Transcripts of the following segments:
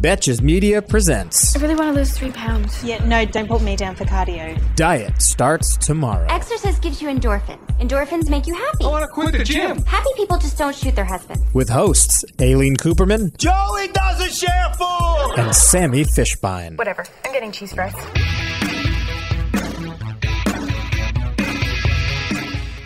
Betches Media presents I really want to lose three pounds. Yeah, no, don't put me down for cardio. Diet Starts Tomorrow. Exercise gives you endorphins. Endorphins make you happy. I want to quit the gym. Happy people just don't shoot their husbands. With hosts Aileen Cooperman Joey doesn't share food. and Sammy Fishbein. Whatever. I'm getting cheese fries.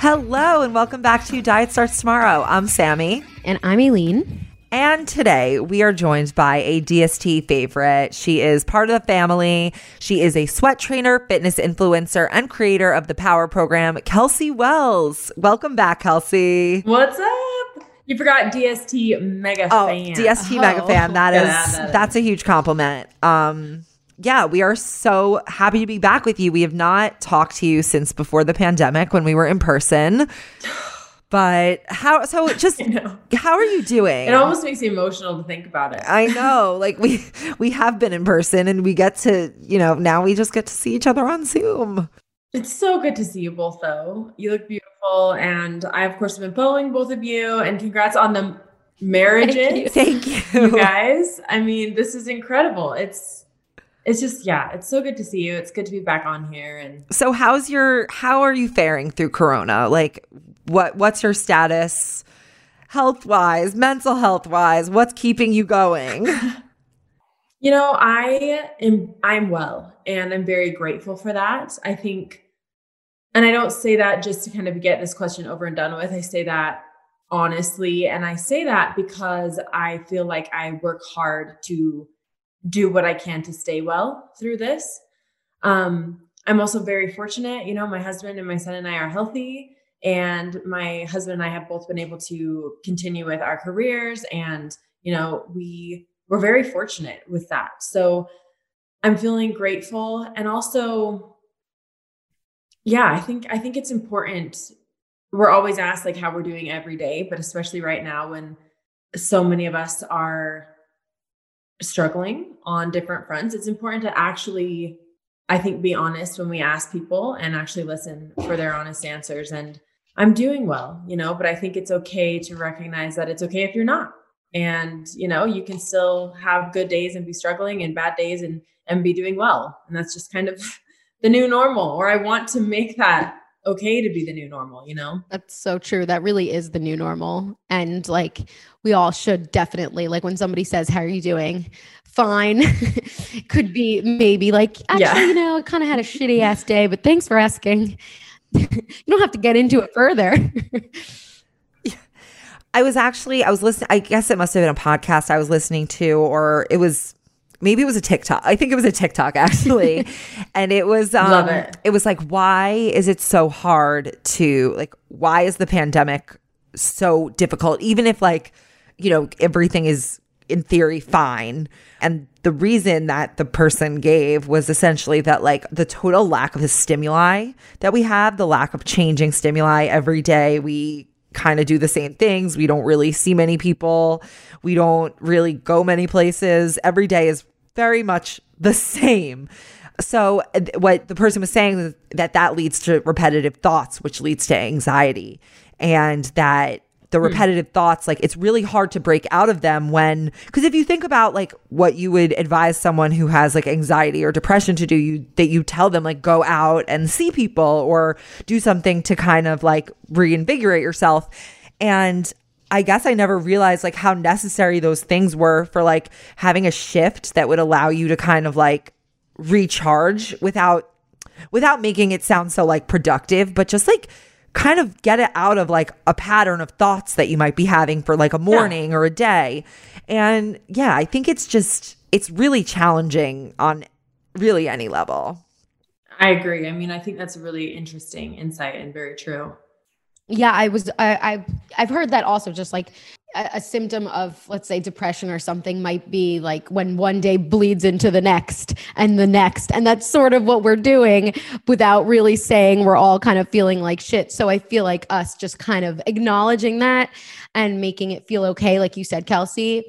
Hello and welcome back to Diet Starts Tomorrow. I'm Sammy. And I'm Aileen. And today we are joined by a DST favorite. She is part of the family. She is a sweat trainer, fitness influencer, and creator of the Power Program, Kelsey Wells. Welcome back, Kelsey. What's up? You forgot DST mega Oh, fan. DST mega fan. That is Yeah, that is. that's a huge compliment. Um yeah, we are so happy to be back with you. We have not talked to you since before the pandemic when we were in person. But how so just how are you doing? It almost makes me emotional to think about it. I know. Like we we have been in person and we get to, you know, now we just get to see each other on Zoom. It's so good to see you both, though. You look beautiful, and I, of course, have been following both of you. And congrats on the marriages, Thank you. you guys. I mean, this is incredible. It's it's just yeah, it's so good to see you. It's good to be back on here, and So how's your how are you faring through corona? Like what what's your status health-wise, mental health-wise? What's keeping you going? You know, I am I'm well and I'm very grateful for that. I think and I don't say that just to kind of get this question over and done with. I say that honestly and I say that because I feel like I work hard to do what I can to stay well through this. Um I'm also very fortunate, you know, my husband and my son and I are healthy and my husband and I have both been able to continue with our careers and you know, we we're very fortunate with that. So I'm feeling grateful. And also yeah, I think I think it's important. We're always asked like how we're doing every day, but especially right now when so many of us are struggling on different fronts, it's important to actually I think be honest when we ask people and actually listen for their honest answers. And I'm doing well, you know, but I think it's okay to recognize that it's okay if you're not and you know you can still have good days and be struggling and bad days and and be doing well and that's just kind of the new normal or i want to make that okay to be the new normal you know That's so true. That really is the new normal. And like, we all should definitely, like, when somebody says, How are you doing? Fine. Could be maybe like, Actually, Yeah. you know, I kind of had a shitty ass day, but thanks for asking. you don't have to get into it further. I was actually I was listening I guess it must have been a podcast I was listening to or it was maybe it was a TikTok. I think it was a TikTok actually. and it was um Love it. it was like why is it so hard to like why is the pandemic so difficult even if like you know everything is in theory fine. And the reason that the person gave was essentially that like the total lack of the stimuli that we have the lack of changing stimuli every day we kind of do the same things. We don't really see many people. We don't really go many places. Every day is very much the same. So what the person was saying that that leads to repetitive thoughts which leads to anxiety and that the hmm. repetitive thoughts like it's really hard to break out of them when because if you think about like what you would advise someone who has like anxiety or depression to do you that you tell them like go out and see people or do something to kind of like reinvigorate yourself. And I guess I never realized like how necessary those things were for like having a shift that would allow you to kind of like recharge without without making it sound so like productive, but just like kind of get it out of like a pattern of thoughts that you might be having for like a morning or a day. And yeah, I think it's just it's really challenging on really any level. i agree i mean i think that's a really interesting insight and very true Yeah, I was. I, I've I've heard that also. Just like a, symptom of, let's say, depression or something might be like when one day bleeds into the next and the next. And that's sort of what we're doing without really saying we're all kind of feeling like shit. So I feel like us just kind of acknowledging that and making it feel okay, like you said, Kelsey,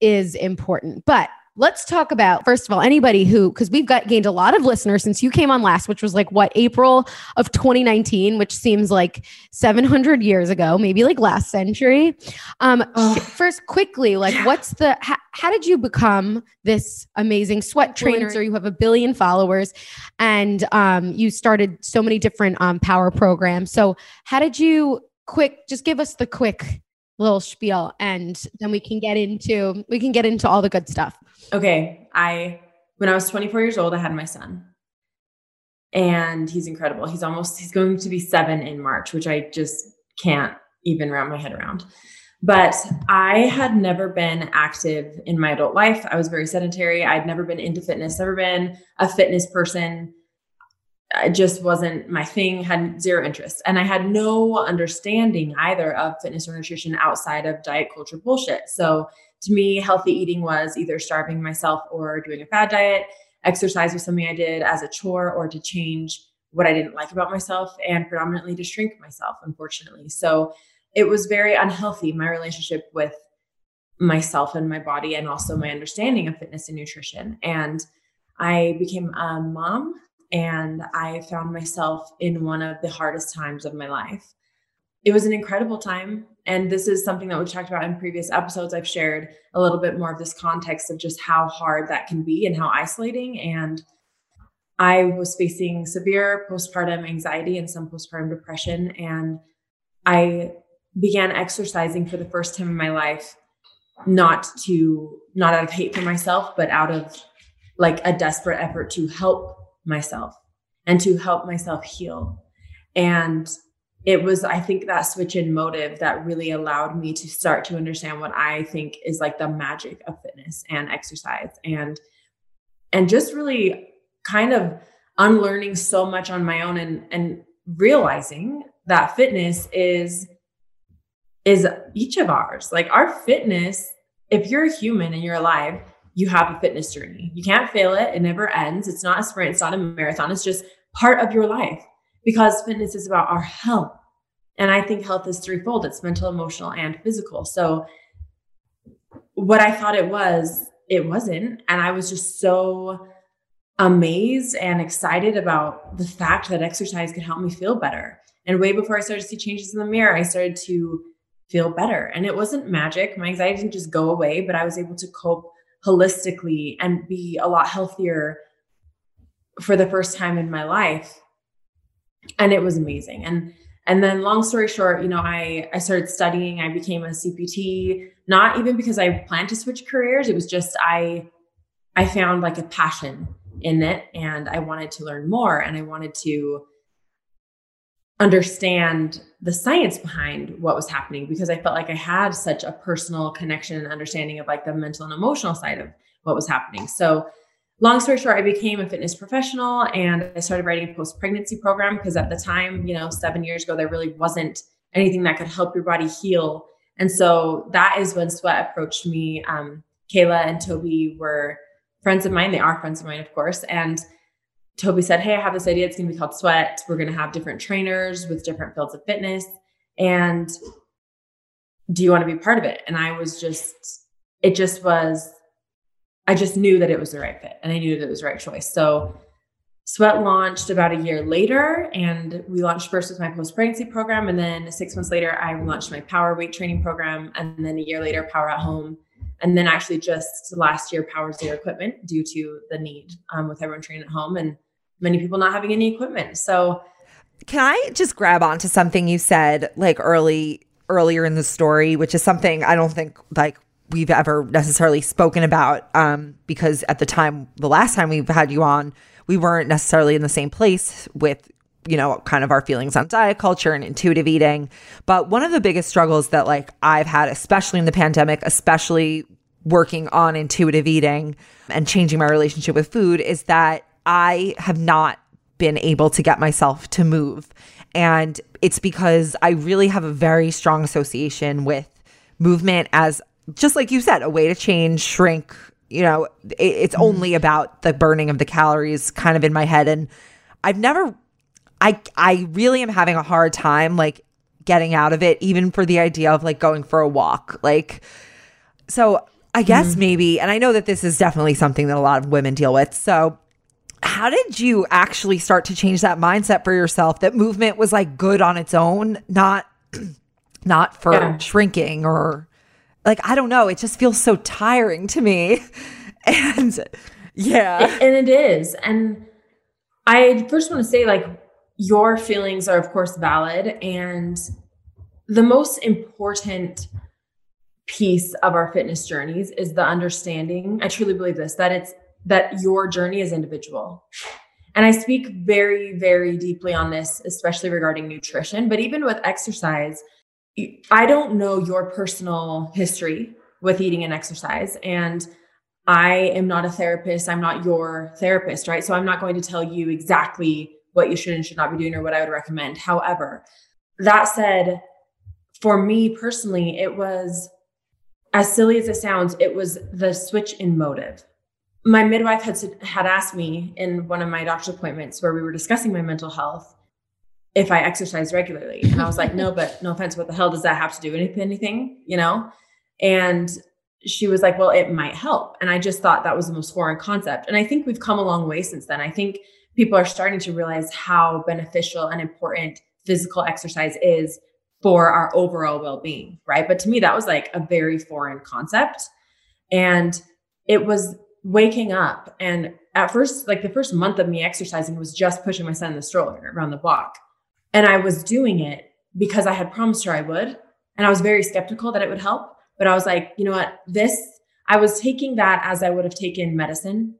is important. But Let's talk about, first of all, anybody who, because we've got gained a lot of listeners since you came on last, which was like what, April of 2019, which seems like 700 years ago, maybe like last century. Um, first, quickly, like, what's the, how, how did you become this amazing sweat trainer? Or you have a billion followers and um, you started so many different um, power programs. So, how did you quick, just give us the quick little spiel and then we can get into we can get into all the good stuff. Okay i when i was 24 years old i had my son. And he's incredible. He's almost he's going to be seven in march which i just can't even wrap my head around. But i had never been active in my adult life. I was very sedentary. I'd never been into fitness never been a fitness person it just wasn't my thing, had zero interest. And I had no understanding either of fitness or nutrition outside of diet culture bullshit. So to me, healthy eating was either starving myself or doing a fad diet. Exercise was something I did as a chore or to change what I didn't like about myself and predominantly to shrink myself, unfortunately. So it was very unhealthy, my relationship with myself and my body, and also my understanding of fitness and nutrition. And I became a mom and I found myself in one of the hardest times of my life. It was an incredible time. And this is something that we've talked about in previous episodes. I've shared a little bit more of this context of just how hard that can be and how isolating. And I was facing severe postpartum anxiety and some postpartum depression. And I began exercising for the first time in my life, not to, not out of hate for myself, but out of like a desperate effort to help myself and to help myself heal. And it was, I think, that switch in motive that really allowed me to start to understand what I think is like the magic of fitness and exercise and and just really kind of unlearning so much on my own and and realizing that fitness is is each of ours. Like our fitness, if you're a human and you're alive, you have a fitness journey. You can't fail it. It never ends. It's not a sprint, it's not a marathon. It's just part of your life because fitness is about our health. And I think health is threefold it's mental, emotional, and physical. So, what I thought it was, it wasn't. And I was just so amazed and excited about the fact that exercise could help me feel better. And way before I started to see changes in the mirror, I started to feel better. And it wasn't magic. My anxiety didn't just go away, but I was able to cope holistically and be a lot healthier for the first time in my life. And it was amazing. And and then long story short you know i i started studying. I became a cpt not even because i planned to switch careers. It was just i i found like a passion in it and i wanted to learn more and i wanted to understand the science behind what was happening because I felt like I had such a personal connection and understanding of like the mental and emotional side of what was happening. So, long story short, I became a fitness professional and I started writing a post pregnancy program because at the time, you know, seven years ago, there really wasn't anything that could help your body heal. And so that is when Sweat approached me. Um, Kayla and Toby were friends of mine. They are friends of mine, of course. And Toby said, Hey, I have this idea. It's going to be called Sweat. We're going to have different trainers with different fields of fitness. And do you want to be part of it? And I was just, it just was, I just knew that it was the right fit and I knew that it was the right choice. So Sweat launched about a year later, and we launched first with my post pregnancy program. And then six months later, I launched my power weight training program. And then a year later, Power at Home. And then actually just last year, Power Zero equipment due to the need um, with everyone training at home. And many people not having any equipment. So can I just grab onto something you said like early earlier in the story, which is something I don't think like we've ever necessarily spoken about um, because at the time the last time we've had you on we weren't necessarily in the same place with you know kind of our feelings on diet culture and intuitive eating but one of the biggest struggles that like i've had especially in the pandemic especially working on intuitive eating and changing my relationship with food is that I have not been able to get myself to move. And it's because I really have a very strong association with movement as just like you said, a way to change, shrink. You know, it, it's mm-hmm. only about the burning of the calories kind of in my head. And I've never, I, I really am having a hard time like getting out of it, even for the idea of like going for a walk. Like, so I guess mm-hmm. maybe, and I know that this is definitely something that a lot of women deal with. So, how did you actually start to change that mindset for yourself that movement was like good on its own, not not for Yeah. shrinking or like I don't know, it just feels so tiring to me. And yeah. and it is and i first want to say like your feelings are of course valid and the most important piece of our fitness journeys is the understanding i truly believe this that it's that your journey is individual and i speak very very deeply on this especially regarding nutrition but even with exercise i don't know your personal history with eating and exercise and I am not a therapist. I'm not your therapist, right? So I'm not going to tell you exactly what you should and should not be doing or what I would recommend. However, that said, for me personally, it was as silly as it sounds, it was the switch in motive. My midwife had had asked me in one of my doctor's appointments where we were discussing my mental health if I exercise regularly. And I was like, no, but no offense, what the hell does that have to do with anything, you know? And she was like, well, it might help. And I just thought that was the most foreign concept. And I think we've come a long way since then. I think people are starting to realize how beneficial and important physical exercise is for our overall well being, right? But to me, that was like a very foreign concept. And it was waking up. And at first, like the first month of me exercising was just pushing my son in the stroller around the block. And I was doing it because I had promised her I would. And I was very skeptical that it would help. But I was like, you know what? This, I was taking that as I would have taken medicine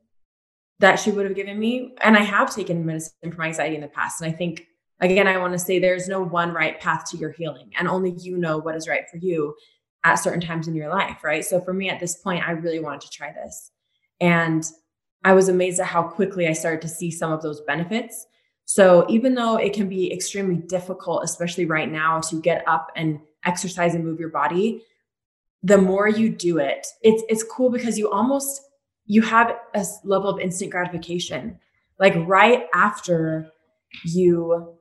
that she would have given me. And I have taken medicine for my anxiety in the past. And I think, again, I want to say there's no one right path to your healing, and only you know what is right for you at certain times in your life. Right. So for me at this point, I really wanted to try this. And I was amazed at how quickly I started to see some of those benefits. So even though it can be extremely difficult, especially right now, to get up and exercise and move your body, the more you do it, it's it's cool because you almost you have a level of instant gratification. Like right after you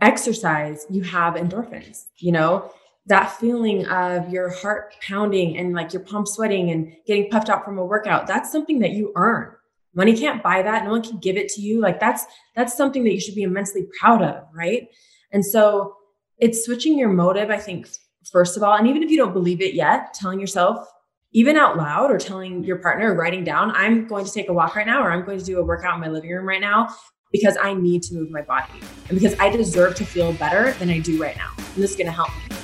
exercise, you have endorphins, you know, that feeling of your heart pounding and like your palms sweating and getting puffed out from a workout. That's something that you earn. Money can't buy that. No one can give it to you. Like that's that's something that you should be immensely proud of, right? And so it's switching your motive, I think, first of all. And even if you don't believe it yet, telling yourself, even out loud or telling your partner or writing down, I'm going to take a walk right now, or I'm going to do a workout in my living room right now because I need to move my body and because I deserve to feel better than I do right now. And this is going to help me.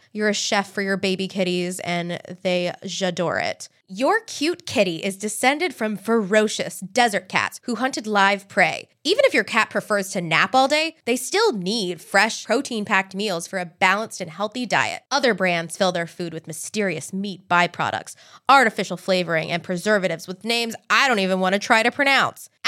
you're a chef for your baby kitties, and they j'adore it. Your cute kitty is descended from ferocious desert cats who hunted live prey. Even if your cat prefers to nap all day, they still need fresh, protein packed meals for a balanced and healthy diet. Other brands fill their food with mysterious meat byproducts, artificial flavoring, and preservatives with names I don't even want to try to pronounce.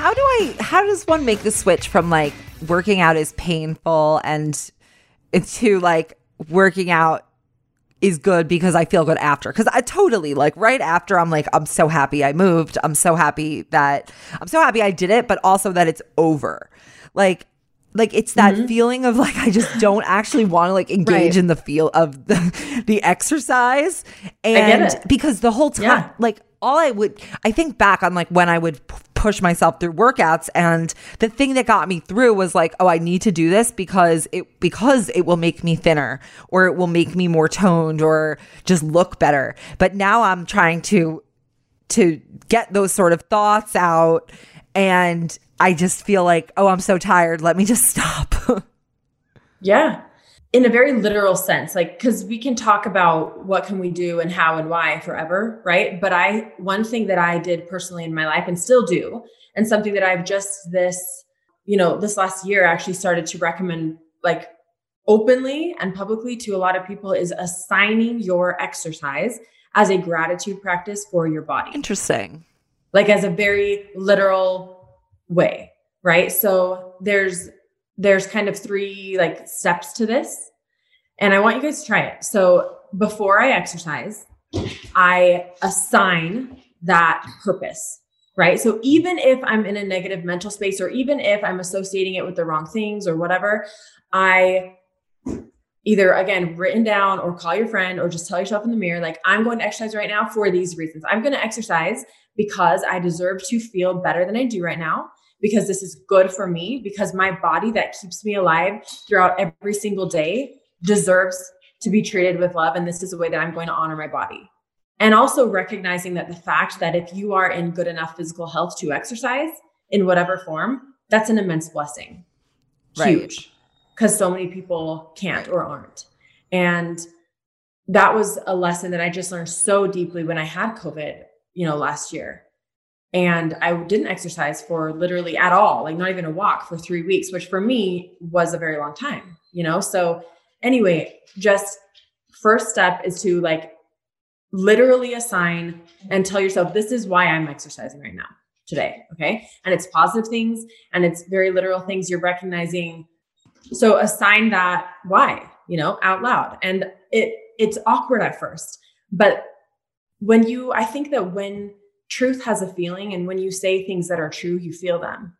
How do I how does one make the switch from like working out is painful and to like working out is good because I feel good after. Cause I totally like right after I'm like, I'm so happy I moved. I'm so happy that I'm so happy I did it, but also that it's over. Like, like it's that Mm-hmm. feeling of like I just don't actually want to like engage Right. in the feel of the the exercise get and it. because the whole time Yeah. like all I would I think back on like when I would push myself through workouts. And the thing that got me through was like oh I need to do this because it because it will make me thinner or it will make me more toned or just look better. But now I'm trying to to get those sort of thoughts out. And I just feel like oh I'm so tired. Let me just stop. Yeah. In a very literal sense, like, because we can talk about what can we do and how and why forever, right? But I, one thing that I did personally in my life and still do, and something that I've just this, you know, this last year actually started to recommend like openly and publicly to a lot of people is assigning your exercise as a gratitude practice for your body. Interesting. Like as a very literal way right? So there's there's kind of three like steps to this and i want you guys to try it. So before i exercise i assign that purpose right? So even if i'm in a negative mental space or even if i'm associating it with the wrong things or whatever i either again written down or call your friend or just tell yourself in the mirror like i'm going to exercise right now for these reasons. I'm going to exercise because I deserve to feel better than I do right now, because this is good for me, because my body that keeps me alive throughout every single day deserves to be treated with love. And this is a way that I'm going to honor my body. And also recognizing that the fact that if you are in good enough physical health to exercise in whatever form, that's an immense blessing. Right. Huge. Because so many people can't or aren't. And that was a lesson that I just learned so deeply when I had COVID you know, last year. And I didn't exercise for literally at all, like not even a walk for three weeks, which for me was a very long time, you know? So, anyway, just first step is to like literally assign and tell yourself, this is why I'm exercising right now, today. Okay. And it's positive things and it's very literal things you're recognizing. So, assign that why, you know, out loud. And it, it's awkward at first, but when you i think that when truth has a feeling and when you say things that are true you feel them.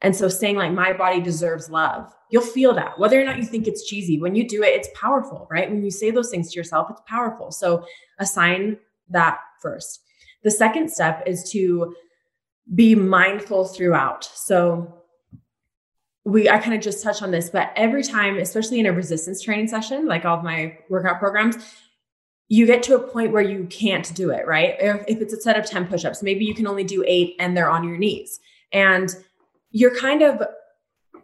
And so saying like my body deserves love you'll feel that whether or not you think it's cheesy. When you do it it's powerful right? When you say those things to yourself it's powerful. So assign that first. The second step is to be mindful throughout. So we i kind of just touched on this but every time especially in a resistance training session like all of my workout programs you get to a point where you can't do it, right? If, if it's a set of 10 push ups, maybe you can only do eight and they're on your knees. And you're kind of,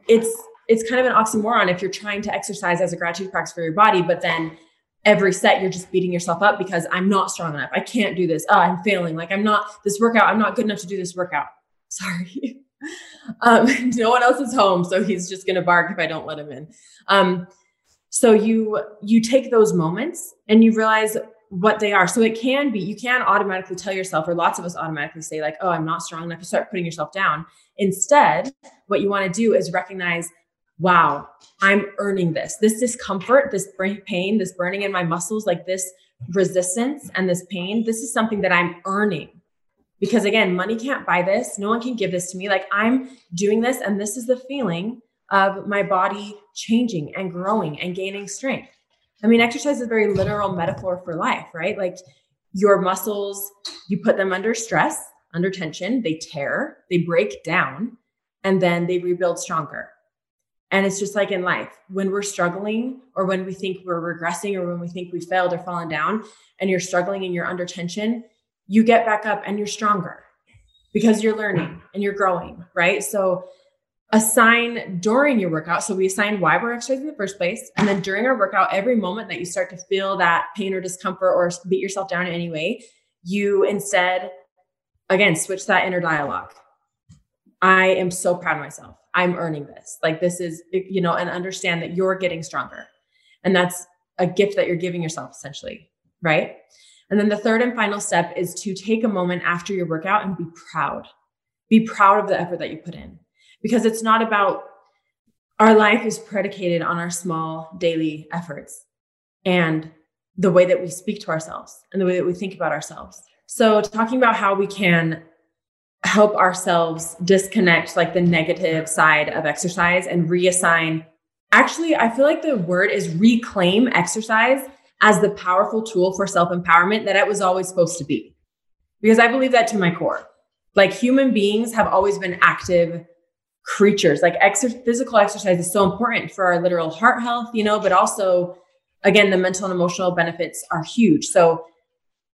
it's, it's kind of an oxymoron if you're trying to exercise as a gratitude practice for your body, but then every set you're just beating yourself up because I'm not strong enough. I can't do this. Oh, I'm failing. Like I'm not this workout. I'm not good enough to do this workout. Sorry. um, no one else is home, so he's just gonna bark if I don't let him in. Um, so you you take those moments and you realize what they are. So it can be you can automatically tell yourself or lots of us automatically say like oh i'm not strong enough to start putting yourself down. Instead what you want to do is recognize wow i'm earning this. This discomfort this pain this burning in my muscles like this resistance and this pain this is something that i'm earning. Because again money can't buy this. No one can give this to me. Like i'm doing this and this is the feeling of my body changing and growing and gaining strength. I mean, exercise is a very literal metaphor for life, right? Like your muscles, you put them under stress, under tension, they tear, they break down, and then they rebuild stronger. And it's just like in life, when we're struggling or when we think we're regressing or when we think we failed or fallen down and you're struggling and you're under tension, you get back up and you're stronger because you're learning and you're growing, right? So assign during your workout. So we assign why we're exercising in the first place. And then during our workout, every moment that you start to feel that pain or discomfort or beat yourself down in any way, you instead, again, switch that inner dialogue. I am so proud of myself. I'm earning this. Like this is, you know, and understand that you're getting stronger. And that's a gift that you're giving yourself essentially. Right. And then the third and final step is to take a moment after your workout and be proud. Be proud of the effort that you put in because it's not about our life is predicated on our small daily efforts. And the way that we speak to ourselves and the way that we think about ourselves. So, talking about how we can help ourselves disconnect like the negative side of exercise and reassign. Actually, I feel like the word is reclaim exercise as the powerful tool for self empowerment that it was always supposed to be. Because I believe that to my core. Like human beings have always been active creatures. Like physical exercise is so important for our literal heart health, you know, but also, again, the mental and emotional benefits are huge. So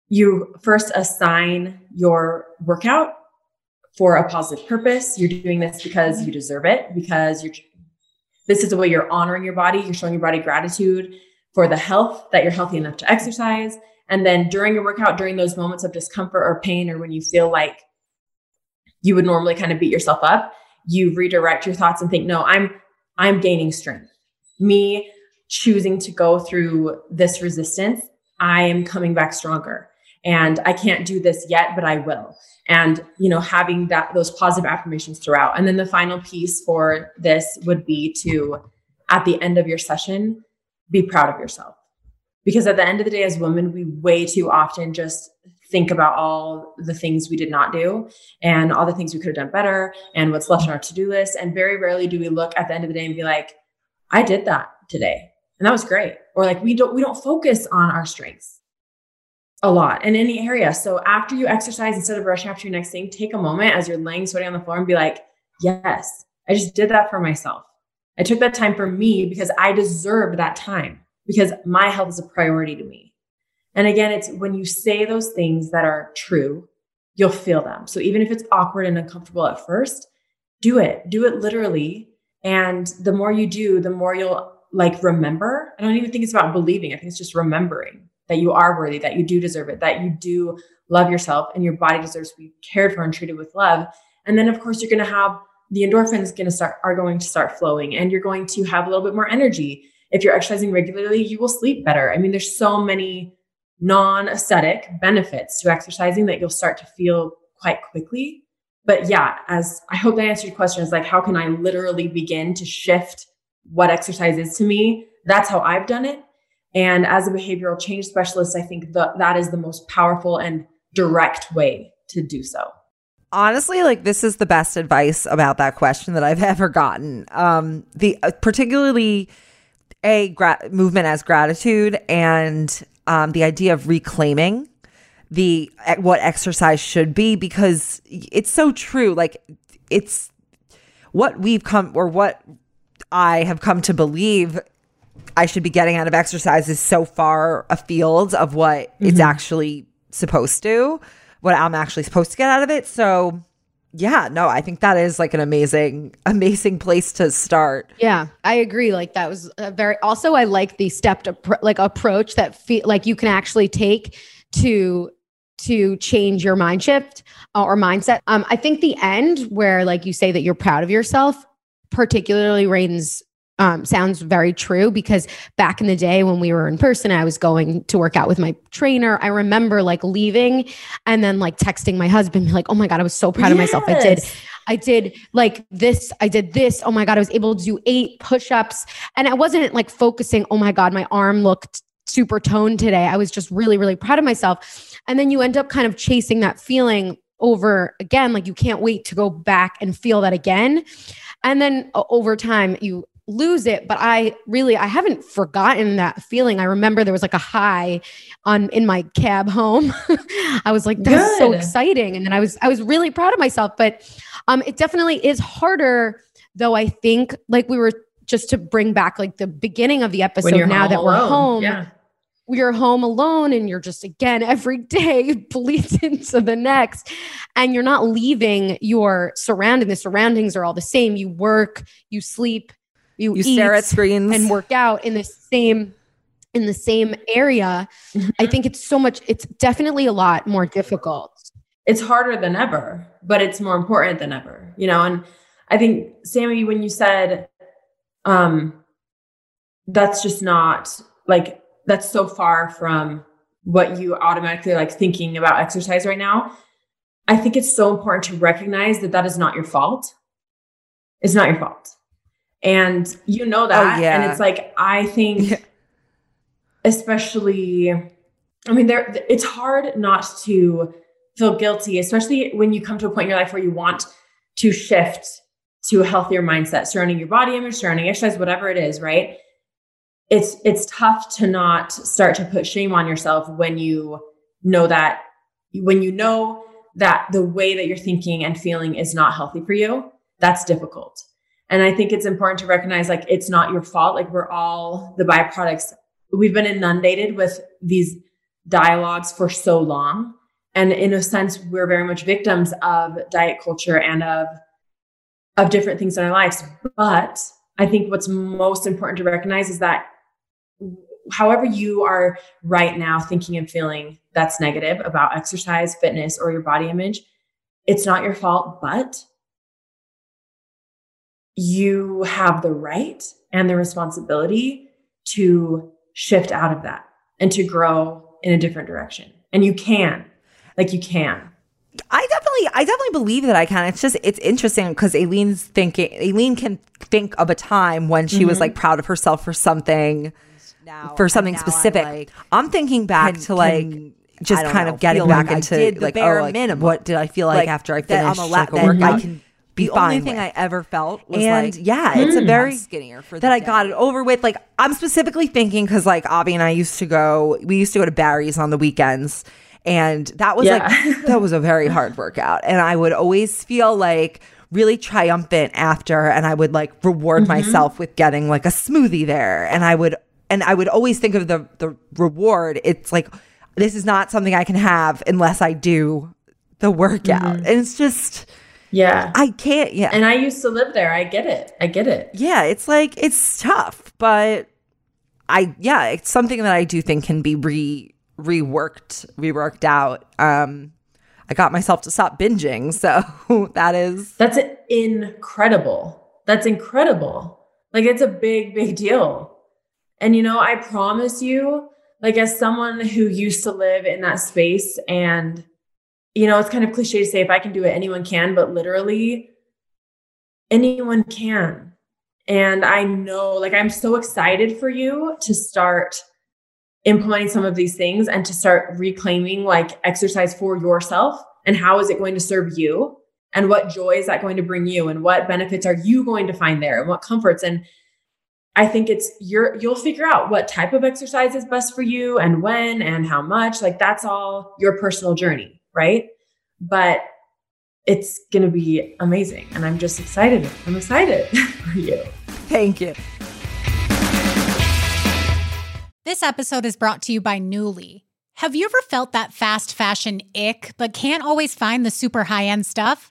you first assign your workout for a positive purpose. You're doing this because you deserve it, because you're this is the way you're honoring your body, you're showing your body gratitude for the health that you're healthy enough to exercise. And then during your workout, during those moments of discomfort or pain, or when you feel like you would normally kind of beat yourself up, you redirect your thoughts and think, no, I'm I'm gaining strength. Me choosing to go through this resistance, I am coming back stronger. And I can't do this yet, but I will and you know having that those positive affirmations throughout and then the final piece for this would be to at the end of your session be proud of yourself because at the end of the day as women we way too often just think about all the things we did not do and all the things we could have done better and what's left on our to-do list and very rarely do we look at the end of the day and be like i did that today and that was great or like we don't we don't focus on our strengths a lot in any area. So after you exercise, instead of rushing after your next thing, take a moment as you're laying sweaty on the floor and be like, yes, I just did that for myself. I took that time for me because I deserve that time because my health is a priority to me. And again, it's when you say those things that are true, you'll feel them. So even if it's awkward and uncomfortable at first, do it. Do it literally. And the more you do, the more you'll like remember. I don't even think it's about believing. I think it's just remembering that you are worthy, that you do deserve it, that you do love yourself and your body deserves to be cared for and treated with love. And then of course you're going to have the endorphins going to start are going to start flowing and you're going to have a little bit more energy. If you're exercising regularly, you will sleep better. I mean, there's so many non-aesthetic benefits to exercising that you'll start to feel quite quickly. But yeah, as I hope that answered your question is like, how can I literally begin to shift what exercise is to me? That's how I've done it. And as a behavioral change specialist, I think that that is the most powerful and direct way to do so. Honestly, like this is the best advice about that question that I've ever gotten. Um, the uh, particularly a gra- movement as gratitude and um, the idea of reclaiming the what exercise should be because it's so true. Like it's what we've come or what I have come to believe I should be getting out of exercise is so far afield of what mm-hmm. it's actually supposed to, what I'm actually supposed to get out of it. So, yeah, no, I think that is like an amazing, amazing place to start. Yeah, I agree. Like that was a very. Also, I like the stepped like approach that feel like you can actually take to to change your mind shift uh, or mindset. Um, I think the end where like you say that you're proud of yourself, particularly reigns um, sounds very true because back in the day when we were in person, I was going to work out with my trainer. I remember like leaving and then like texting my husband, like, oh my God, I was so proud yes. of myself. I did. I did like this. I did this. Oh my God. I was able to do eight push ups. And I wasn't like focusing, oh my God, my arm looked super toned today. I was just really, really proud of myself. And then you end up kind of chasing that feeling over again. Like you can't wait to go back and feel that again. And then uh, over time, you lose it but i really i haven't forgotten that feeling. I remember there was like a high on in my cab home. I was like that's Good. so exciting. And then i was i was really proud of myself but um it definitely is harder though i think like we were just to bring back like the beginning of the episode now that alone. we're home yeah. you're home alone and you're just again every day bleeds into the next and you're not leaving your surrounding the surroundings are all the same. You work you sleep you, you stare at screens. and work out in the same in the same area. Mm-hmm. i think it's so much it's definitely a lot more difficult. It's harder than ever but it's more important than ever you know? And i think sammy when you said um that's just not like that's so far from what you automatically like thinking about exercise right now i think it's so important to recognize that that is not your fault. It's not your fault and you know oh, that. Oh, yeah. And it's like, I think, yeah. especially I mean there it's hard not to feel guilty, especially when you come to a point in your life where you want to shift to a healthier mindset surrounding your body image, surrounding exercise, whatever it is, right? It's it's tough to not start to put shame on yourself when you know that when you know that the way that you're thinking and feeling is not healthy for you, that's difficult. And I think it's important to recognize like it's not your fault. Like we're all the byproducts. We've been inundated with these dialogues for so long. And in a sense, we're very much victims of diet culture and of of different things in our lives. But I think what's most important to recognize is that however you are right now thinking and feeling that's negative about exercise, fitness, or your body image, it's not your fault, but you have the right and the responsibility to shift out of that and to grow in a different direction. And you can, like, you can. I definitely, I definitely believe that I can. It's just, it's interesting because Aileen's thinking, Aileen can think of a time when she mm-hmm. was like proud of herself for something, now, for something specific. I'm, like, I'm, thinking back can, to like, can, just kind know, of getting back like into like, oh, like, minimum. what did I feel like, like after I finished I'm a like a workout? I can be the only thing with. I ever felt was and like, yeah, mm, it's a very skinnier for that I got it over with. Like I'm specifically thinking because like Avi and I used to go, we used to go to Barry's on the weekends, and that was yeah. like that was a very hard workout, and I would always feel like really triumphant after, and I would like reward mm-hmm. myself with getting like a smoothie there, and I would and I would always think of the the reward. It's like this is not something I can have unless I do the workout, mm-hmm. and it's just yeah. I can't. Yeah. And I used to live there. I get it. I get it. Yeah. It's like, it's tough, but I, yeah, it's something that I do think can be re, reworked, reworked out. Um, I got myself to stop binging. So that is. That's incredible. That's incredible. Like, it's a big, big deal. And, you know, I promise you, like, as someone who used to live in that space and, you know, it's kind of cliche to say if I can do it, anyone can, but literally anyone can. And I know, like, I'm so excited for you to start implementing some of these things and to start reclaiming like exercise for yourself and how is it going to serve you and what joy is that going to bring you and what benefits are you going to find there and what comforts and I think it's your you'll figure out what type of exercise is best for you and when and how much like that's all your personal journey right? But it's going to be amazing. And I'm just excited. I'm excited for you. Thank you. This episode is brought to you by Nuuly. Have you ever felt that fast fashion ick, but can't always find the super high end stuff?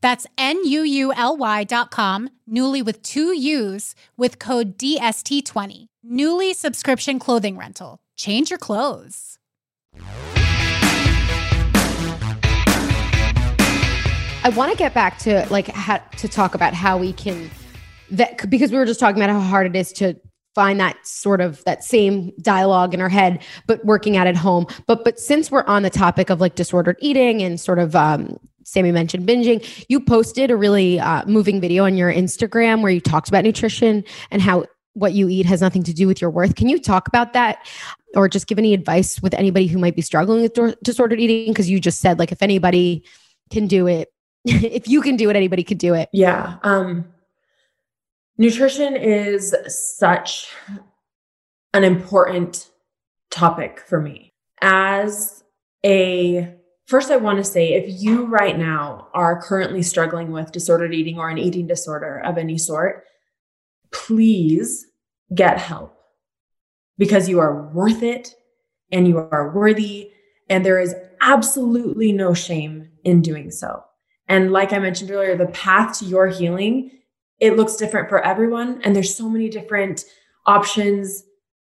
That's N-U-U-L-Y dot com, Nuuly with two U's with code DST20. Nuuly subscription clothing rental. Change your clothes. I want to get back to like how, to talk about how we can that because we were just talking about how hard it is to find that sort of that same dialogue in our head but working out at home but but since we're on the topic of like disordered eating and sort of um Sammy mentioned binging. You posted a really uh, moving video on your Instagram where you talked about nutrition and how what you eat has nothing to do with your worth. Can you talk about that or just give any advice with anybody who might be struggling with disordered eating? Because you just said, like, if anybody can do it, if you can do it, anybody could do it. Yeah. Um, nutrition is such an important topic for me. As a first, I want to say if you right now are currently struggling with disordered eating or an eating disorder of any sort, please get help because you are worth it and you are worthy. And there is absolutely no shame in doing so. And like I mentioned earlier, the path to your healing, it looks different for everyone. And there's so many different options,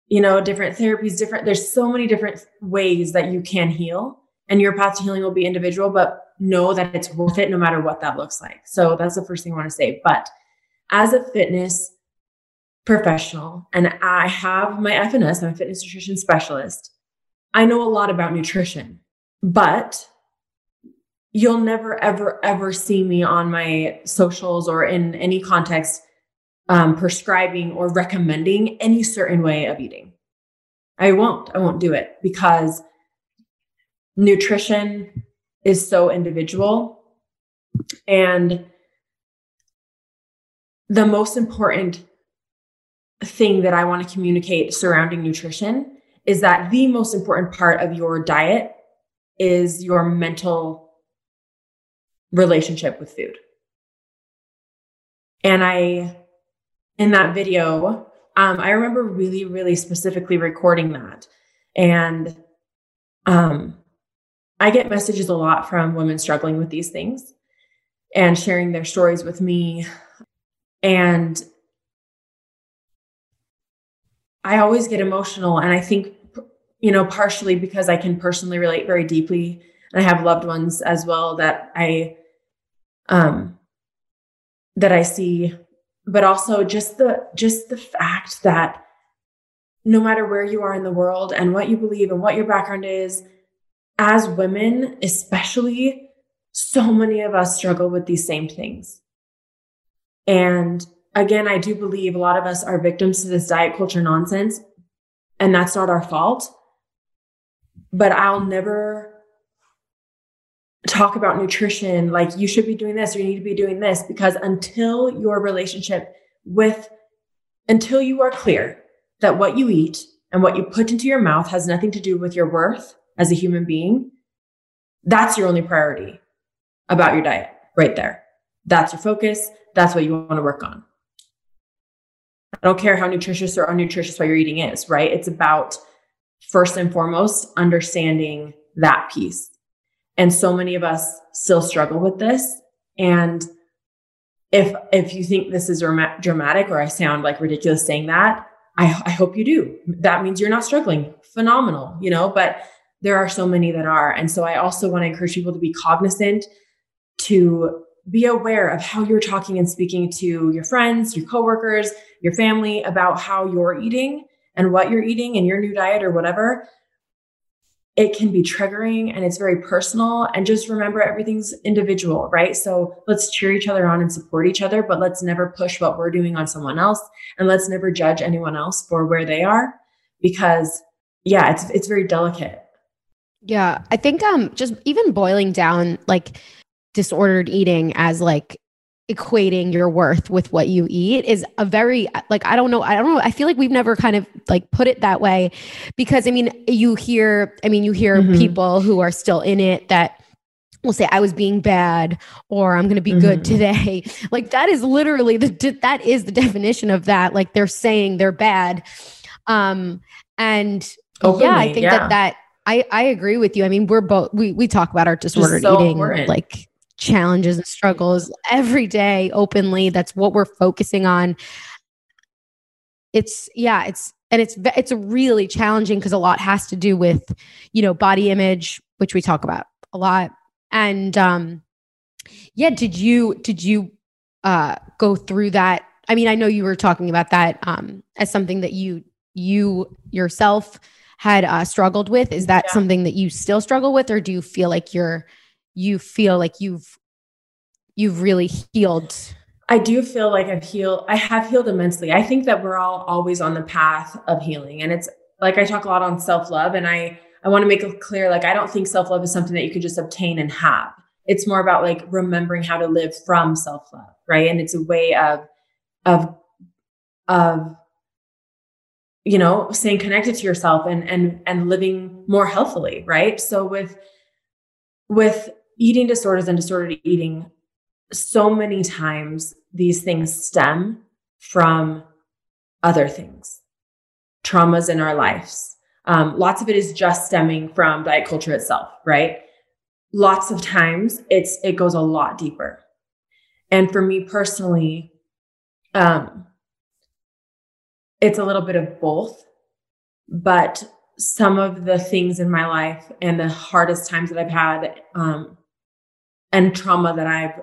you know, different therapies, different, there's so many different ways that you can heal. And your path to healing will be individual, but know that it's worth it no matter what that looks like. So that's the first thing I want to say. But as a fitness professional and I have my FNS, I'm a fitness nutrition specialist. I know a lot about nutrition, but you'll never, ever, ever see me on my socials or in any context um, prescribing or recommending any certain way of eating. I won't. I won't do it because nutrition is so individual. And the most important thing that I want to communicate surrounding nutrition is that the most important part of your diet is your mental relationship with food. And I, in that video, um, I remember really, really specifically recording that. And um, I get messages a lot from women struggling with these things and sharing their stories with me. And I always get emotional. And I think, you know, partially because I can personally relate very deeply. And I have loved ones as well that I, um, that I see, but also just the, just the fact that no matter where you are in the world and what you believe and what your background is, as women, especially, so many of us struggle with these same things. And again, I do believe a lot of us are victims to this diet culture nonsense, and that's not our fault. But I'll never talk about nutrition like you should be doing this or you need to be doing this because until your relationship with, until you are clear that what you eat and what you put into your mouth has nothing to do with your worth as a human being, that's your only priority about your diet right there. That's your focus. That's what you want to work on. I don't care how nutritious or unnutritious what you're eating is, right? It's about first and foremost understanding that piece. And so many of us still struggle with this. And if if you think this is dramatic or I sound like ridiculous saying that, I, I hope you do. That means you're not struggling. Phenomenal, you know, but there are so many that are. And so I also want to encourage people to be cognizant, to be aware of how you're talking and speaking to your friends, your coworkers, your family about how you're eating and what you're eating and your new diet or whatever. It can be triggering and it's very personal. And just remember everything's individual, right? So let's cheer each other on and support each other, but let's never push what we're doing on someone else. And let's never judge anyone else for where they are because yeah, it's it's very delicate. Yeah, I think um just even boiling down like disordered eating as like equating your worth with what you eat is a very like I don't know I don't know I feel like we've never kind of like put it that way because I mean you hear I mean you hear mm-hmm. people who are still in it that will say I was being bad or I'm going to be mm-hmm. good today like that is literally the that is the definition of that like they're saying they're bad um and Openly, yeah I think yeah. that that I I agree with you I mean we're both we we talk about our disordered so eating important. like challenges and struggles every day openly. That's what we're focusing on. It's yeah, it's and it's it's really challenging because a lot has to do with you know body image, which we talk about a lot. And um yeah, did you did you uh go through that? I mean, I know you were talking about that um as something that you you yourself had uh, struggled with. Is that yeah. something that you still struggle with, or do you feel like you're you feel like you've you've really healed I do feel like I've healed, I have healed immensely. I think that we're all always on the path of healing. And it's like I talk a lot on self love, and I, I want to make it clear like, I don't think self love is something that you can just obtain and have. It's more about like remembering how to live from self love, right? And it's a way of, of, of, you know, staying connected to yourself and and and living more healthily, right? So with with eating disorders and disordered eating, so many times these things stem from other things, traumas in our lives. Um, lots of it is just stemming from diet culture itself, right? Lots of times it's it goes a lot deeper. And for me personally, um, it's a little bit of both, but some of the things in my life and the hardest times that I've had um, and trauma that I've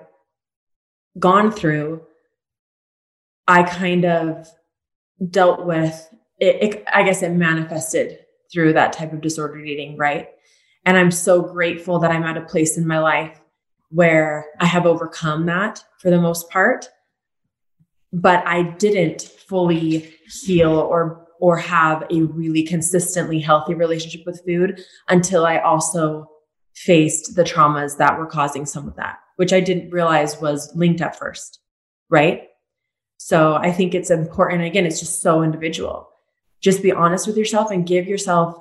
gone through, I kind of dealt with it, it, I guess it manifested through that type of disordered eating, right? And I'm so grateful that I'm at a place in my life where I have overcome that for the most part. But I didn't fully heal or or have a really consistently healthy relationship with food until I also faced the traumas that were causing some of that, which I didn't realize was linked at first. Right. So I think it's important. Again, it's just so individual. Just be honest with yourself and give yourself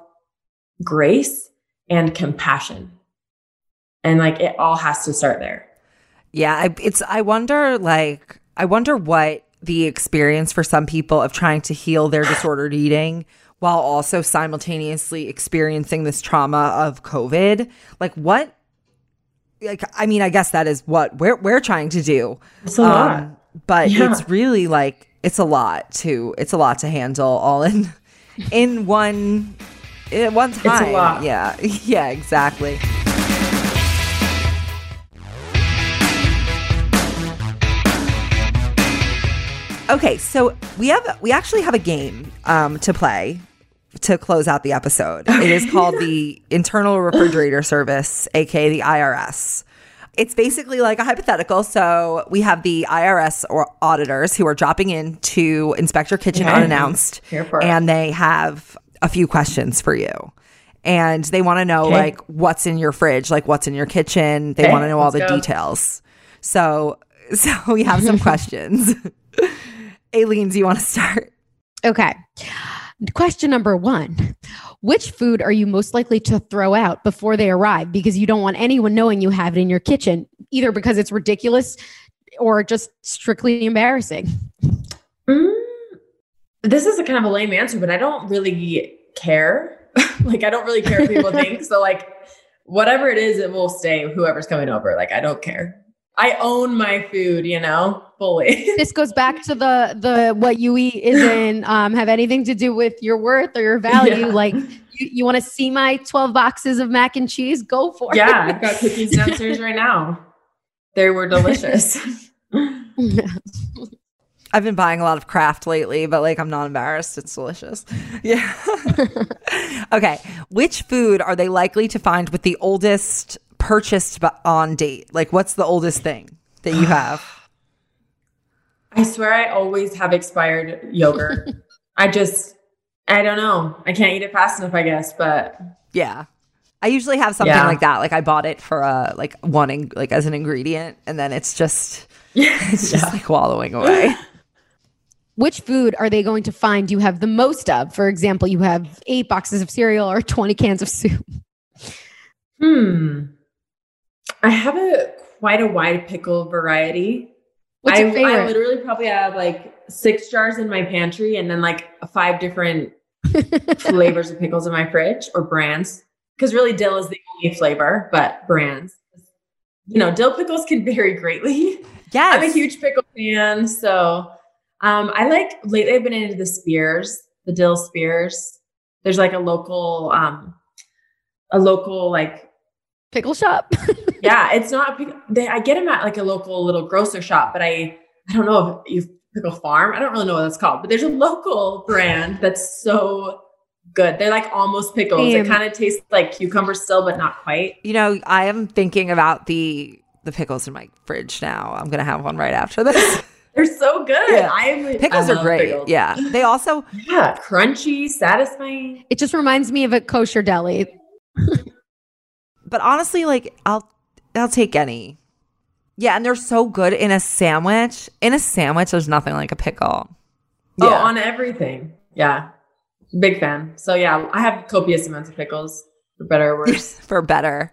grace and compassion. And like it all has to start there. Yeah, it's I wonder like I wonder what the experience for some people of trying to heal their disordered eating while also simultaneously experiencing this trauma of COVID. Like what like I mean, I guess that is what we're we're trying to do. It's a lot. Um, but yeah. it's really like it's a lot to it's a lot to handle all in in one in one time. Yeah. Yeah, exactly. Okay, so we have we actually have a game um, to play to close out the episode. It is called the Internal Refrigerator Service, aka the IRS. It's basically like a hypothetical. So we have the IRS or auditors who are dropping in to inspect your kitchen okay. unannounced, and they have a few questions for you. And they want to know okay. like what's in your fridge, like what's in your kitchen. They okay, want to know all the go. details. So so we have some questions. Aileen, do you want to start? Okay. Question number one Which food are you most likely to throw out before they arrive because you don't want anyone knowing you have it in your kitchen, either because it's ridiculous or just strictly embarrassing? Mm, this is a kind of a lame answer, but I don't really care. like, I don't really care what people think. So, like, whatever it is, it will stay whoever's coming over. Like, I don't care. I own my food, you know, fully. this goes back to the the what you eat isn't um, have anything to do with your worth or your value. Yeah. Like you, you want to see my 12 boxes of mac and cheese? Go for yeah, it. Yeah, I've got cookies downstairs right now. They were delicious. I've been buying a lot of Kraft lately, but like I'm not embarrassed. It's delicious. Yeah. okay. Which food are they likely to find with the oldest purchased on date? Like, what's the oldest thing that you have? I swear I always have expired yogurt. I just, I don't know. I can't eat it fast enough, I guess, but. Yeah. I usually have something yeah. like that. Like I bought it for a like one in, like as an ingredient, and then it's just it's just yeah. like wallowing away. Which food are they going to find you have the most of? For example, you have eight boxes of cereal or twenty cans of soup. Hmm. I have a quite a wide pickle variety. What's your I. I literally probably have like six jars in my pantry and then like five different flavors of pickles in my fridge or brands. Because really, dill is the only flavor, but brands. You know, dill pickles can vary greatly. Yes. I'm a huge pickle fan. So um, I like lately I've been into the spears, the dill spears. There's like a local, um, a local like pickle shop. yeah, it's not. They, I get them at like a local little grocer shop, but I I don't know if you pickle farm. I don't really know what that's called, but there's a local brand that's so good. They're like almost pickles. It kind of tastes like cucumber still, but not quite. You know, I am thinking about the the pickles in my fridge now. I'm gonna have one right after this. They're so good. Yeah. I Pickles I are great. pickles. Yeah. They also Yeah, crunchy, satisfying. It just reminds me of a kosher deli. But honestly, like I'll I'll take any. Yeah, and they're so good in a sandwich. In a sandwich, there's nothing like a pickle. Oh, on everything. Yeah. Big fan. So yeah, I have copious amounts of pickles, for better or worse. for better.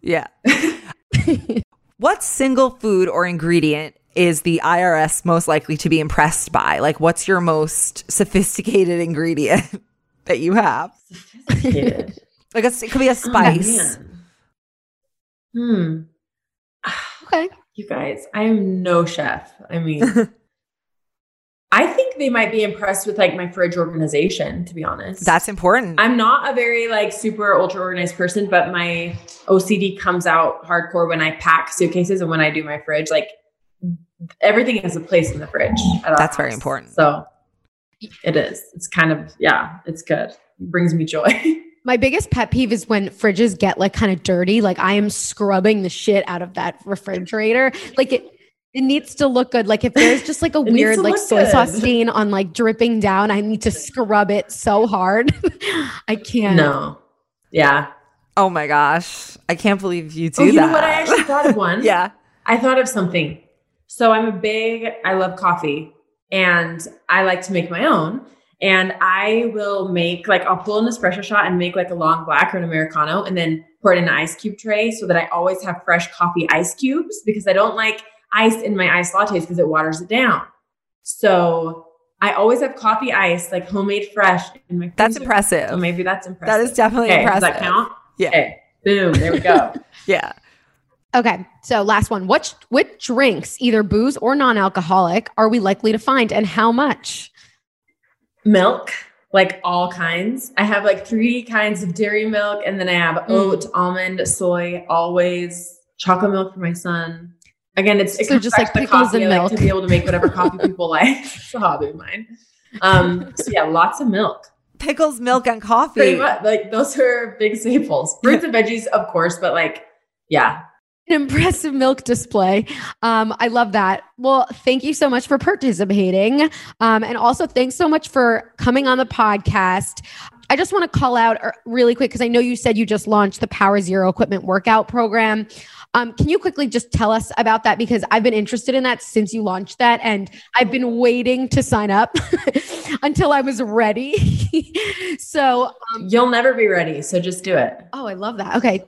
Yeah. what single food or ingredient is the IRS most likely to be impressed by? Like, what's your most sophisticated ingredient that you have? Sophisticated. Like, a, it could be a oh, spice. Hmm. Okay. You guys, I am no chef. I mean, I think they might be impressed with like my fridge organization, to be honest. That's important. I'm not a very like super ultra organized person, but my OCD comes out hardcore when I pack suitcases and when I do my fridge. Like everything has a place in the fridge. That's very important. So it is. It's kind of yeah, it's good. It brings me joy. My biggest pet peeve is when fridges get like kind of dirty. Like I am scrubbing the shit out of that refrigerator. Like it it needs to look good. Like if there's just like a weird like look soy sauce stain on like dripping down, I need to scrub it so hard. I can't. no. Yeah. oh my gosh. I can't believe you oh, do oh, you that. know what? I actually thought of one. yeah. I thought of something. So I'm a big, I love coffee and I like to make my own. And I will make like I'll pull an espresso shot and make like a long black or an Americano and then pour it in an ice cube tray so that I always have fresh coffee ice cubes because I don't like ice in my iced lattes because it waters it down. So I always have coffee ice, like homemade fresh in my That's impressive. So maybe that's impressive. That is definitely okay, impressive. Does that count? Yeah. Okay. Boom. There we go. Yeah. Okay. So last one. What what drinks, either booze or non-alcoholic, are we likely to find and how much? Milk, like all kinds. I have like three kinds of dairy milk, and then I have Mm. oat, almond, soy, always chocolate milk for my son. Again, it's it So just like pickles coffee. and I like to be able to make whatever coffee people like. It's a hobby of mine. Um, so yeah, lots of milk. Pickles, milk, and coffee. Pretty much, like those are big staples. Fruits and veggies, of course, but like, yeah, An impressive milk display. Um, I love that. Well, thank you so much for participating. Um, and also, thanks so much for coming on the podcast. I just want to call out uh, really quick because I know you said you just launched the Power Zero Equipment Workout Program. Um, can you quickly just tell us about that? Because I've been interested in that since you launched that, and I've been waiting to sign up until I was ready. so, um, you'll never be ready. So just do it. oh, I love that. Okay.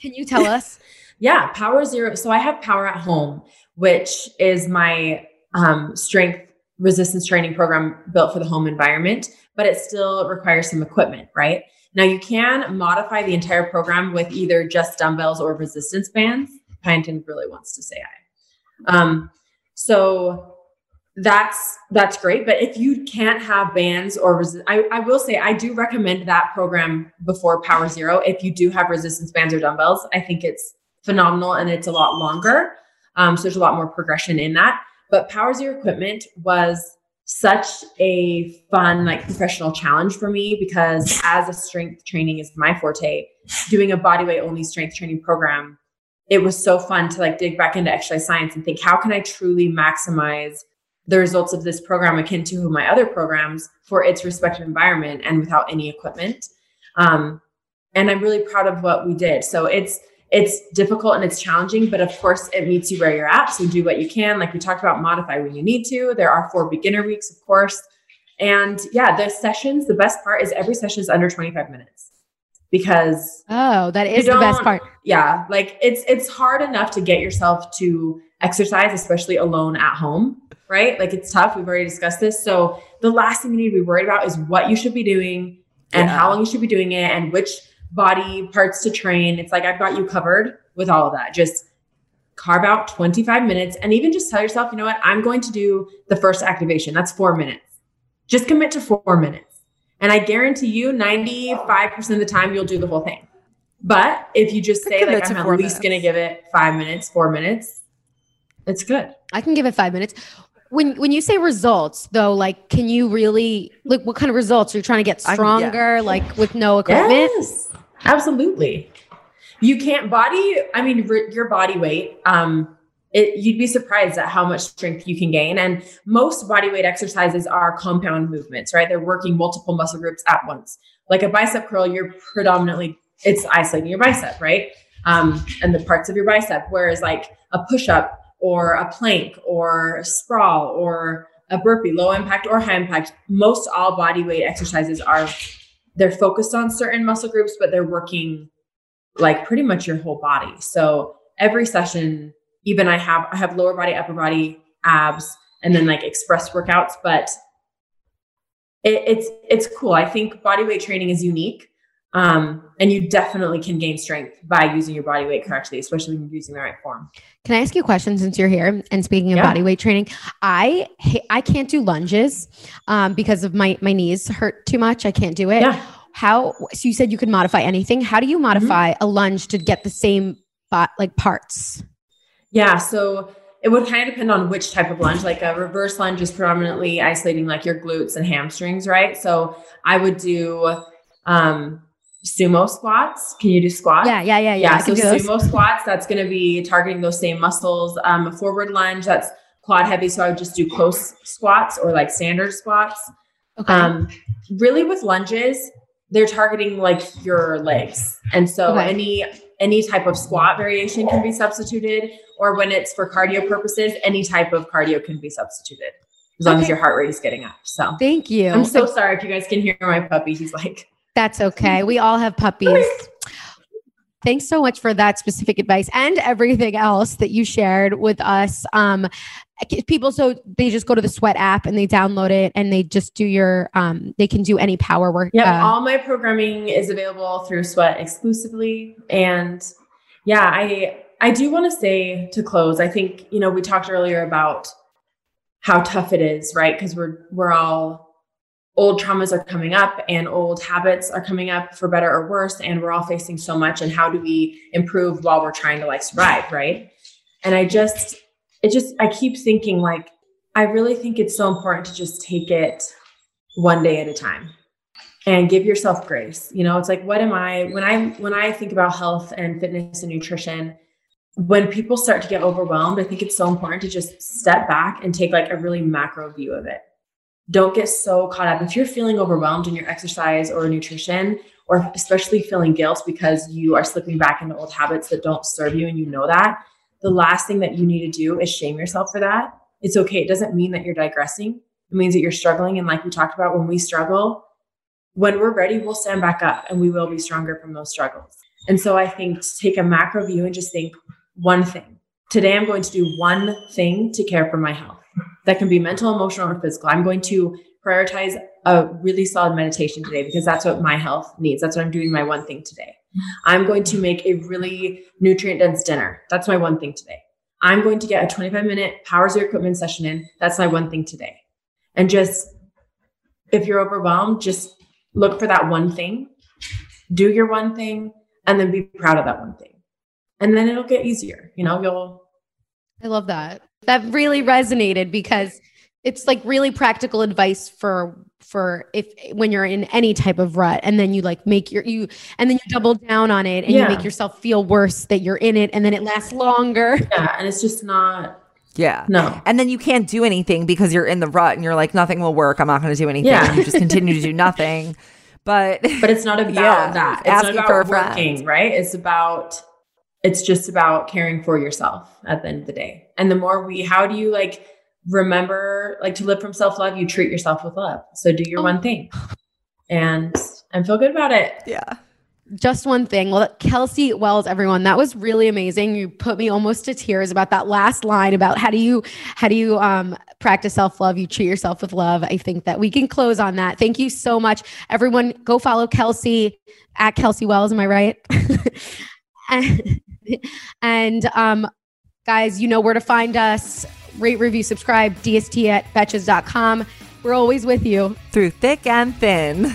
Can you tell us? Yeah, Power Zero. So I have Power at Home, which is my um, strength resistance training program built for the home environment, but it still requires some equipment, right? Now you can modify the entire program with either just dumbbells or resistance bands. Pynton really wants to say I. Um, so that's that's great. But if you can't have bands or resi- I, I will say I do recommend that program before Power Zero. If you do have resistance bands or dumbbells, I think it's phenomenal and it's a lot longer. Um, so there's a lot more progression in that. But Power Zero equipment was such a fun, like professional challenge for me because as a strength training is my forte, doing a bodyweight only strength training program, it was so fun to like dig back into exercise science and think, how can I truly maximize the results of this program akin to my other programs for its respective environment and without any equipment? Um, and I'm really proud of what we did. So it's it's difficult and it's challenging, but of course it meets you where you're at. So do what you can. Like we talked about, modify when you need to. There are four beginner weeks, of course. And yeah, the sessions, the best part is every session is under 25 minutes because Oh, that is the best part. Yeah, like it's it's hard enough to get yourself to exercise, especially alone at home, right? Like it's tough. We've already discussed this. So the last thing you need to be worried about is what you should be doing and Yeah. how long you should be doing it and which body parts to train. It's like I've got you covered with all of that. Just carve out 25 minutes and even just tell yourself, you know what? I'm going to do the first activation. That's 4 minutes. Just commit to 4 minutes. And I guarantee you 95% of the time you'll do the whole thing. But if you just say commit like I'm four at least going to give it 5 minutes, 4 minutes, it's good. I can give it five minutes. When when you say results, though, like, can you really like what kind of results are you trying to get I- yeah. stronger, like with no equipment? Yes, absolutely. You can't body. I mean, r- your body weight. Um, it, you'd be surprised at how much strength you can gain. And most body weight exercises are compound movements, right? They're working multiple muscle groups at once. Like a bicep curl, you're predominantly it's isolating your bicep, right? Um, and the parts of your bicep. Whereas like a push up or a plank or a sprawl or a burpee, low impact or high impact, most all body weight exercises are they're focused on certain muscle groups, but they're working like pretty much your whole body. So every session, even I have I have lower body, upper body, abs, and then like express workouts, but it, it's it's cool. I think body weight training is unique. Um, and you definitely can gain strength by using your body weight correctly, especially when you're using the right form. Can I ask you a question since you're here? And speaking of Yeah. body weight training, I I can't do lunges um, because of my my knees hurt too much. I can't do it. Yeah. How? So you said you could modify anything. How do you modify a lunge to get the same bot like parts? Yeah. So it would kind of depend on which type of lunge. Like a reverse lunge is predominantly isolating like your glutes and hamstrings, right? So I would do um, sumo squats. Can you do squats? Yeah, yeah, yeah, yeah. Yeah. So sumo squats, that's going to be targeting those same muscles. Um, a forward lunge, that's quad heavy. So I would just do close squats or like standard squats. Okay. Um, really with lunges, they're targeting like your legs. And so Okay. any any type of squat variation can be substituted, or when it's for cardio purposes, any type of cardio can be substituted as long as your heart rate is getting up. So Thank you. I'm so sorry if you guys can hear my puppy. He's like, That's okay. We all have puppies. Thanks so much for that specific advice and everything else that you shared with us. Um, people, so they just go to the Sweat app and they download it and they just do your, um, they can do any power work. Yeah, uh, all my programming is available through Sweat exclusively. And yeah, I I do want to say to close, I think, you know, we talked earlier about how tough it is, right? Because we're we're all old traumas are coming up and old habits are coming up for better or worse. And we're all facing so much. And how do we improve while we're trying to like survive, right? And I just it just I keep thinking like I really think it's so important to just take it one day at a time and give yourself grace. You know, it's like what am I when I when I think about health and fitness and nutrition, when people start to get overwhelmed, I think it's so important to just step back and take like a really macro view of it. Don't get so caught up. If you're feeling overwhelmed in your exercise or nutrition, or especially feeling guilt because you are slipping back into old habits that don't serve you and you know that, the last thing that you need to do is shame yourself for that. It's okay. It doesn't mean that you're digressing. It means that you're struggling. And like we talked about, when we struggle, when we're ready, we'll stand back up and we will be stronger from those struggles. And so I think to take a macro view and just think one thing. Today, I'm going to do one thing to care for my health. That can be mental, emotional, or physical. I'm going to prioritize a really solid meditation today because that's what my health needs. That's what I'm doing my one thing today. I'm going to make a really nutrient dense dinner. That's my one thing today. I'm going to get a 25 minute Power Zero equipment session in. That's my one thing today. And just if you're overwhelmed, just look for that one thing, do your one thing, and then be proud of that one thing. And then it'll get easier. You know, you'll I love that. That really resonated because it's like really practical advice for for if when you're in any type of rut and then you like make your you and then you double down on it and Yeah. you make yourself feel worse that you're in it and then it lasts longer. yeah, and it's just not Yeah. no. And then you can't do anything because you're in the rut and you're like, nothing will work. I'm not going to do anything. Yeah. And you just continue to do nothing. But But it's not about Yeah, that. It's asking not for about a friend. working, right? It's about it's just about caring for yourself at the end of the day. And the more we how do you like remember like to live from self-love, you treat yourself with love. So do your one thing. And and feel good about it. yeah. Just one thing. Well, Kelsey Wells, everyone, that was really amazing. You put me almost to tears about that last line about how do you how do you um practice self-love, you treat yourself with love. I think that we can close on that. Thank you so much. Everyone go follow Kelsey at Kelsey Wells, am I right? and, um guys, you know where to find us. Rate, review, subscribe, DST at betches.com. We're always with you. Through thick and thin.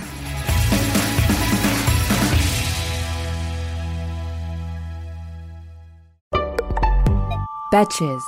Betches.